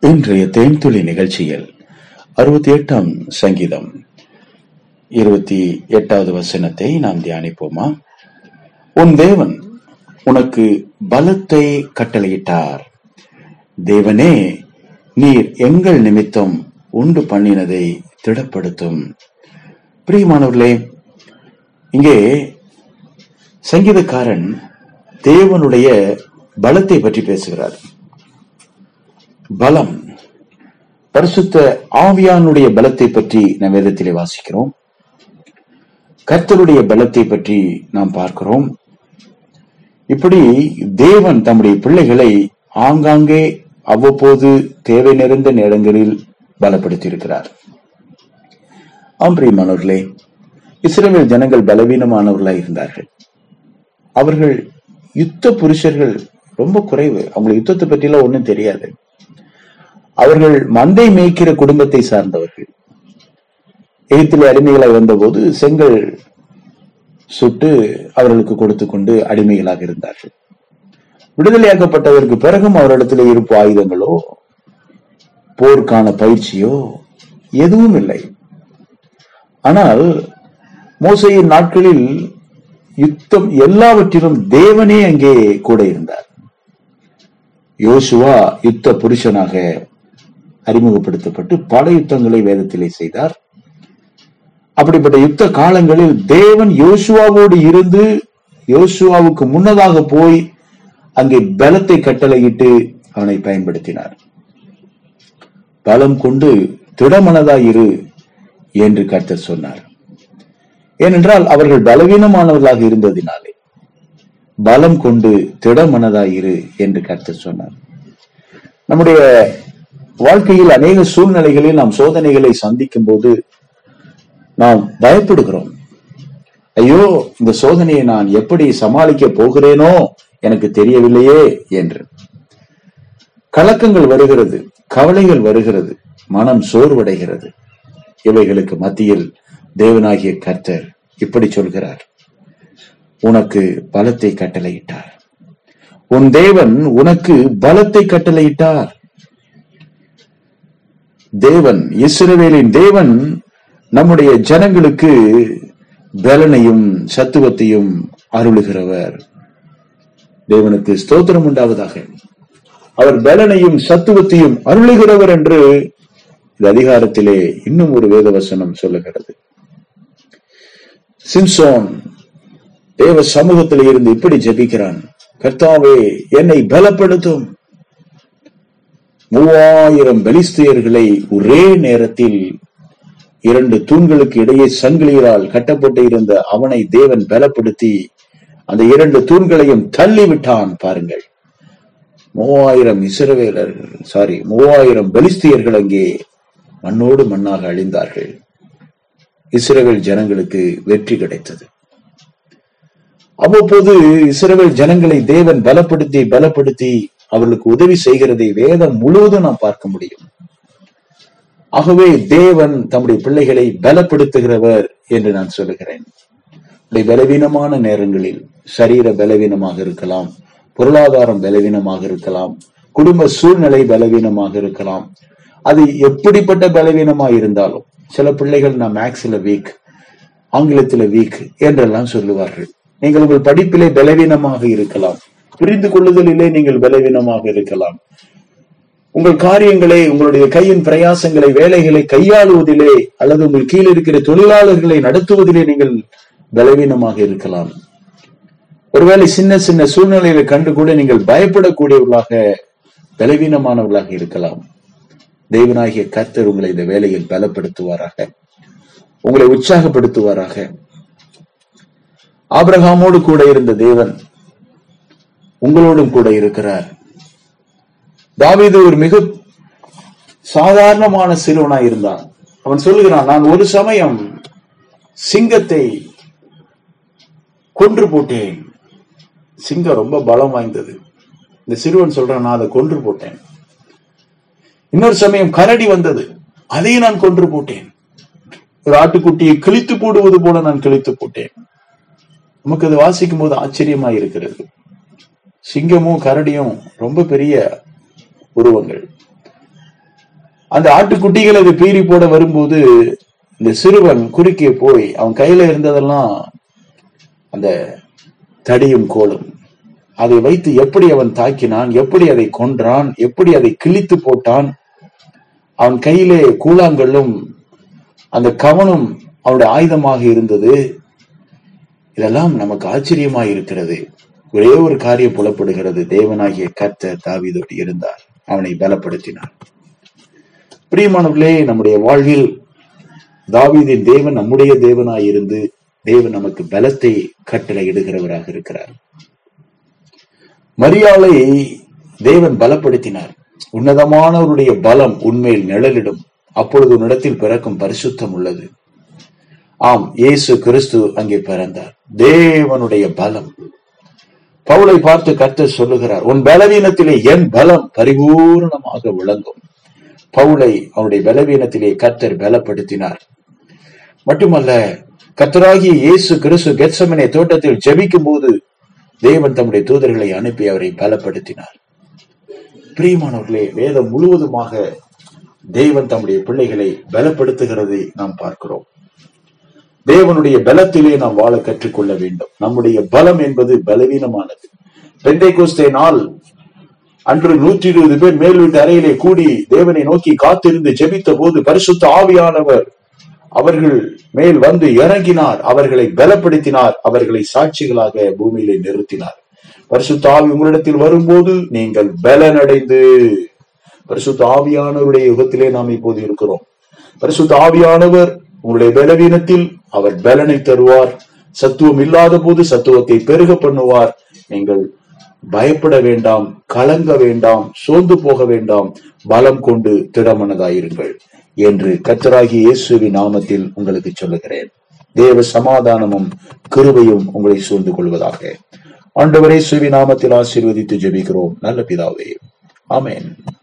இன்றைய தேன்துளி நிகழ்ச்சியில் அறுபத்தி எட்டாம் சங்கீதம். இருபத்தி எட்டாவது வசனத்தை நாம் தியானிப்போமா? உன் தேவன் உனக்கு பலத்தை கட்டளையிட்டார். தேவனே நீர் எங்கள் நிமித்தம் உண்டு பண்ணினதை திடப்படுத்தும். பிரியமானவர்களே இங்கே சங்கீதக்காரன் தேவனுடைய பலத்தை பற்றி பேசுகிறார். பலம். பரிசுத்த ஆவியானுடைய பலத்தை பற்றி நம் வேதத்திலே வாசிக்கிறோம். கர்த்தருடைய பலத்தை பற்றி நாம் பார்க்கிறோம். இப்படி தேவன் தம்முடைய பிள்ளைகளை ஆங்காங்கே அவ்வப்போது தேவை நிறைந்த நேரங்களில் பலப்படுத்தியிருக்கிறார். ஆம் பிரியமானவர்களே இஸ்ரேல் ஜனங்கள் பலவீனமானவர்களாக இருந்தார்கள். அவர்கள் யுத்த புருஷர்கள் ரொம்ப குறைவு. அவங்களுக்கு யுத்தத்தை பற்றிலாம் ஒன்றும் தெரியாது. அவர்கள் மந்தை மேய்க்கிற குடும்பத்தை சார்ந்தவர்கள். எகிப்திலே அடிமைகளாய் வந்தபோது செங்கல் சுட்டு அவர்களுக்கு கொடுத்து கொண்டு அடிமைகளாக இருந்தார்கள். விடுதலையாக்கப்பட்டதற்கு பிறகும் அவரிடத்தில் இருப்பு ஆயுதங்களோ போருக்கான பயிற்சியோ எதுவும் இல்லை. ஆனால் மோசையின் நாட்களில் யுத்தம் எல்லாவற்றிலும் தேவனே அங்கே கூட இருந்தார். யோசுவா யுத்த புருஷனாக அறிமுகப்படுத்தப்பட்டு பல யுத்தங்களை வேதத்திலே செய்தார். அப்படிப்பட்ட யுத்த காலங்களில் தேவன் யோசுவாவோடு இருந்து யோசுவாவுக்கு முன்னதாக போய் அங்கே பலத்தை கட்டளையிட்டு அவனை பயன்படுத்தினார். பலம் கொண்டு திடமனதாயிரு என்று கர்த்தர் சொன்னார். ஏனென்றால் அவர்கள் பலவீனமானவர்களாக இருந்ததினாலே பலம் கொண்டு திடமனதாயிரு என்று கர்த்தர் சொன்னார். நம்முடைய வாழ்க்கையில் அநேக சூழ்நிலைகளில் நாம் சோதனைகளை சந்திக்கும் போது நாம் பயப்படுகிறோம். ஐயோ இந்த சோதனையை நான் எப்படி சமாளிக்க போகிறேனோ எனக்கு தெரியவில்லையே என்று. கலக்கங்கள் வருகிறது கவலைகள் வருகிறது மனம் சோர்வடைகிறது. இவைகளுக்கு மத்தியில் தேவனாகிய கர்த்தர் இப்படி சொல்கிறார். உனக்கு பலத்தை கட்டளையிட்டார். உன் தேவன் உனக்கு பலத்தை கட்டளையிட்டார். தேவன் இஸ்ரவேலின் தேவன் நம்முடைய ஜனங்களுக்கு பலனையும் சத்துவத்தையும் அருளுகிறவர். தேவனுக்கு ஸ்தோத்திரம் உண்டாவதாக. அவர் பலனையும் சத்துவத்தையும் அருளுகிறவர் என்று இந்த அதிகாரத்திலே இன்னும் ஒரு வேதவசனம் சொல்லுகிறது. சிம்சோன் தேவ சமூகத்தில் இருந்து இப்படி ஜெபிக்கிறான். கர்த்தாவே என்னை பலப்படுத்தும். மூவாயிரம் பெலிஸ்தியர்களை ஒரே நேரத்தில் இரண்டு தூண்களுக்கு இடையே சங்கிலியரால் கட்டப்பட்டு இருந்த அவனை தேவன் பலப்படுத்தி அந்த இரண்டு தூண்களையும் தள்ளிவிட்டான் பாருங்கள். மூவாயிரம் இஸ்ரவேலர்கள் சாரி மூவாயிரம் பெலிஸ்தியர்கள் அங்கே மண்ணோடு மண்ணாக அழிந்தார்கள். இஸ்ரவேல் ஜனங்களுக்கு வெற்றி கிடைத்தது. அவ்வப்போது இஸ்ரவேல் ஜனங்களை தேவன் பலப்படுத்தி பலப்படுத்தி அவர்களுக்கு உதவி செய்கிறதை வேதம் முழுவதும் நாம் பார்க்க முடியும். ஆகவே தேவன் தம்முடைய பிள்ளைகளை பலப்படுத்துகிறவர் என்று நான் சொல்லுகிறேன். பலவீனமான நேரங்களில் சரீர பலவீனமாக இருக்கலாம் பொருளாதாரம் பலவீனமாக இருக்கலாம் குடும்ப சூழ்நிலை பலவீனமாக இருக்கலாம். அது எப்படிப்பட்ட பலவீனமா இருந்தாலும் சில பிள்ளைகள் நான் மேக்ஸ்ல வீக் ஆங்கிலத்துல வீக் என்றெல்லாம் சொல்லுவார்கள். நீங்கள் உங்கள் படிப்பிலே பலவீனமாக இருக்கலாம். புரிந்து கொள்ளுதலிலே நீங்கள் பலவீனமாக இருக்கலாம். உங்கள் காரியங்களை உங்களுடைய கையின் பிரயாசங்களை வேலைகளை கையாளுவதிலே அல்லது உங்கள் கீழே இருக்கிற தொழிலாளர்களை நடத்துவதிலே நீங்கள் பலவீனமாக இருக்கலாம். ஒருவேளை சின்ன சின்ன சூழ்நிலைகளை கண்டு கூட நீங்கள் பயப்படக்கூடியவர்களாக பலவீனமானவர்களாக இருக்கலாம். தெய்வனாகிய கர்த்தர் உங்களை இந்த வேலையில் பலப்படுத்துவாராக. உங்களை உற்சாகப்படுத்துவாராக. ஆபிரகாமோடு கூட இருந்த தேவன் உங்களோடும் கூட இருக்கிறார். தாவீது ஒரு மிக சாதாரணமான சிறுவனாய் இருந்தான். அவன் சொல்லுகிறான் நான் ஒரு சமயம் சிங்கத்தை கொன்று போட்டேன். சிங்கம் ரொம்ப பலம் வாய்ந்தது. இந்த சிறுவன் சொல்றான் நான் அதை கொன்று போட்டேன். இன்னொரு சமயம் கரடி வந்தது அதையும் நான் கொன்று போட்டேன். ஒரு ஆட்டுக்குட்டியை கிழித்து போடுவது போல நான் கிழித்து போட்டேன். நமக்கு அது வாசிக்கும் போது ஆச்சரியமா இருக்கிறது. சிங்கமும் கரடியும் ரொம்ப பெரிய உருவங்கள். அந்த ஆட்டுக்குட்டிகளை அது பீறி போட வரும்போது இந்த சிறுவன் குறுக்கே போய் அவன் கையில இருந்ததெல்லாம் அந்த தடியும் கோலும். அதை வைத்து எப்படி அவன் தாக்கினான் எப்படி அதை கொன்றான் எப்படி அதை கிழித்து போட்டான். அவன் கையிலே கூழாங்கல்லும் அந்த கவனம் அவனுடைய ஆயுதமாக இருந்தது. இதெல்லாம் நமக்கு ஆச்சரியமாய் இருக்கிறது ஒரே ஒரு காரியம் புலப்படுகிறது. தேவனாகிய கர்த்தர் தாவிதோடு இருந்தார். அவனை பலப்படுத்தினார். பிரியமானவர்களே நம்முடைய வாழ்வில் தாவீதின் தேவன் நம்முடைய தேவனாய் இருந்து தேவன் நமக்கு பலத்தை கட்டளை இடுகிறவராக இருக்கிறார். மரியாதை தேவன் பலப்படுத்தினார். உன்னதமானவருடைய பலம் உண்மையில் நிழலிடும். அப்பொழுது உன்னிடத்தில் பிறக்கும் பரிசுத்தம் உள்ளது. ஆம் இயேசு கிறிஸ்து அங்கே பிறந்தார். தேவனுடைய பலம். பவுலை பார்த்து கர்த்தர் சொல்லுகிறார் உன் பலவீனத்திலே என் பலம் பரிபூர்ணமாக விளங்கும். பவுலை அவருடைய பலவீனத்திலே கர்த்தர் பலப்படுத்தினார். மட்டுமல்ல கத்தராகிய இயேசு கிறிஸ்து கெட்சமனை தோட்டத்தில் ஜெபிக்கும் போது தேவன் தம்முடைய தூதர்களை அனுப்பி அவரை பலப்படுத்தினார். பிரியமானவர்களே வேதம் முழுவதுமாக தேவன் தம்முடைய பிள்ளைகளை பலப்படுத்துகிறதை நாம் பார்க்கிறோம். தேவனுடைய பலத்திலே நாம் வாழ கற்றுக்கொள்ள வேண்டும். நம்முடைய பலம் என்பது பலவீனமானது. ரெண்டை கோஸ்தே நாள் அன்று நூற்றி இருபது பேர் மேல் வீட்டு அறையிலே கூடி தேவனை நோக்கி காத்திருந்து ஜெபித்த போது பரிசுத்த ஆவியானவர் அவர்கள் மேல் வந்து இறங்கினார். அவர்களை பலப்படுத்தினார். அவர்களை சாட்சிகளாக பூமியிலே நிறுத்தினார். பரிசுத்த ஆவி உங்களிடத்தில் வரும்போது நீங்கள் பலனடைந்து பரிசுத்த ஆவியானவருடைய யுகத்திலே நாம் இப்போது இருக்கிறோம். பரிசுத்த ஆவியானவர் உங்களுடைய பலவீனத்தில் அவர் பலனை தருவார். சத்துவம் இல்லாத போது சத்துவத்தை பெருக பண்ணுவார். நீங்கள் பயப்பட வேண்டாம் கலங்க வேண்டாம் சோர்ந்து போக வேண்டாம். பலம் கொண்டு திடமனதாயிருங்கள் என்று கத்தராகி இயேசுவின் நாமத்தில் உங்களுக்கு சொல்லுகிறேன். தேவ சமாதானமும் கிருபையும் உங்களை சூழ்ந்து கொள்வதாக. ஆண்டவரே சுவி நாமத்தில் ஆசீர்வதித்து ஜெபிக்கிறோம். நல்ல பிதாவே. ஆமேன்.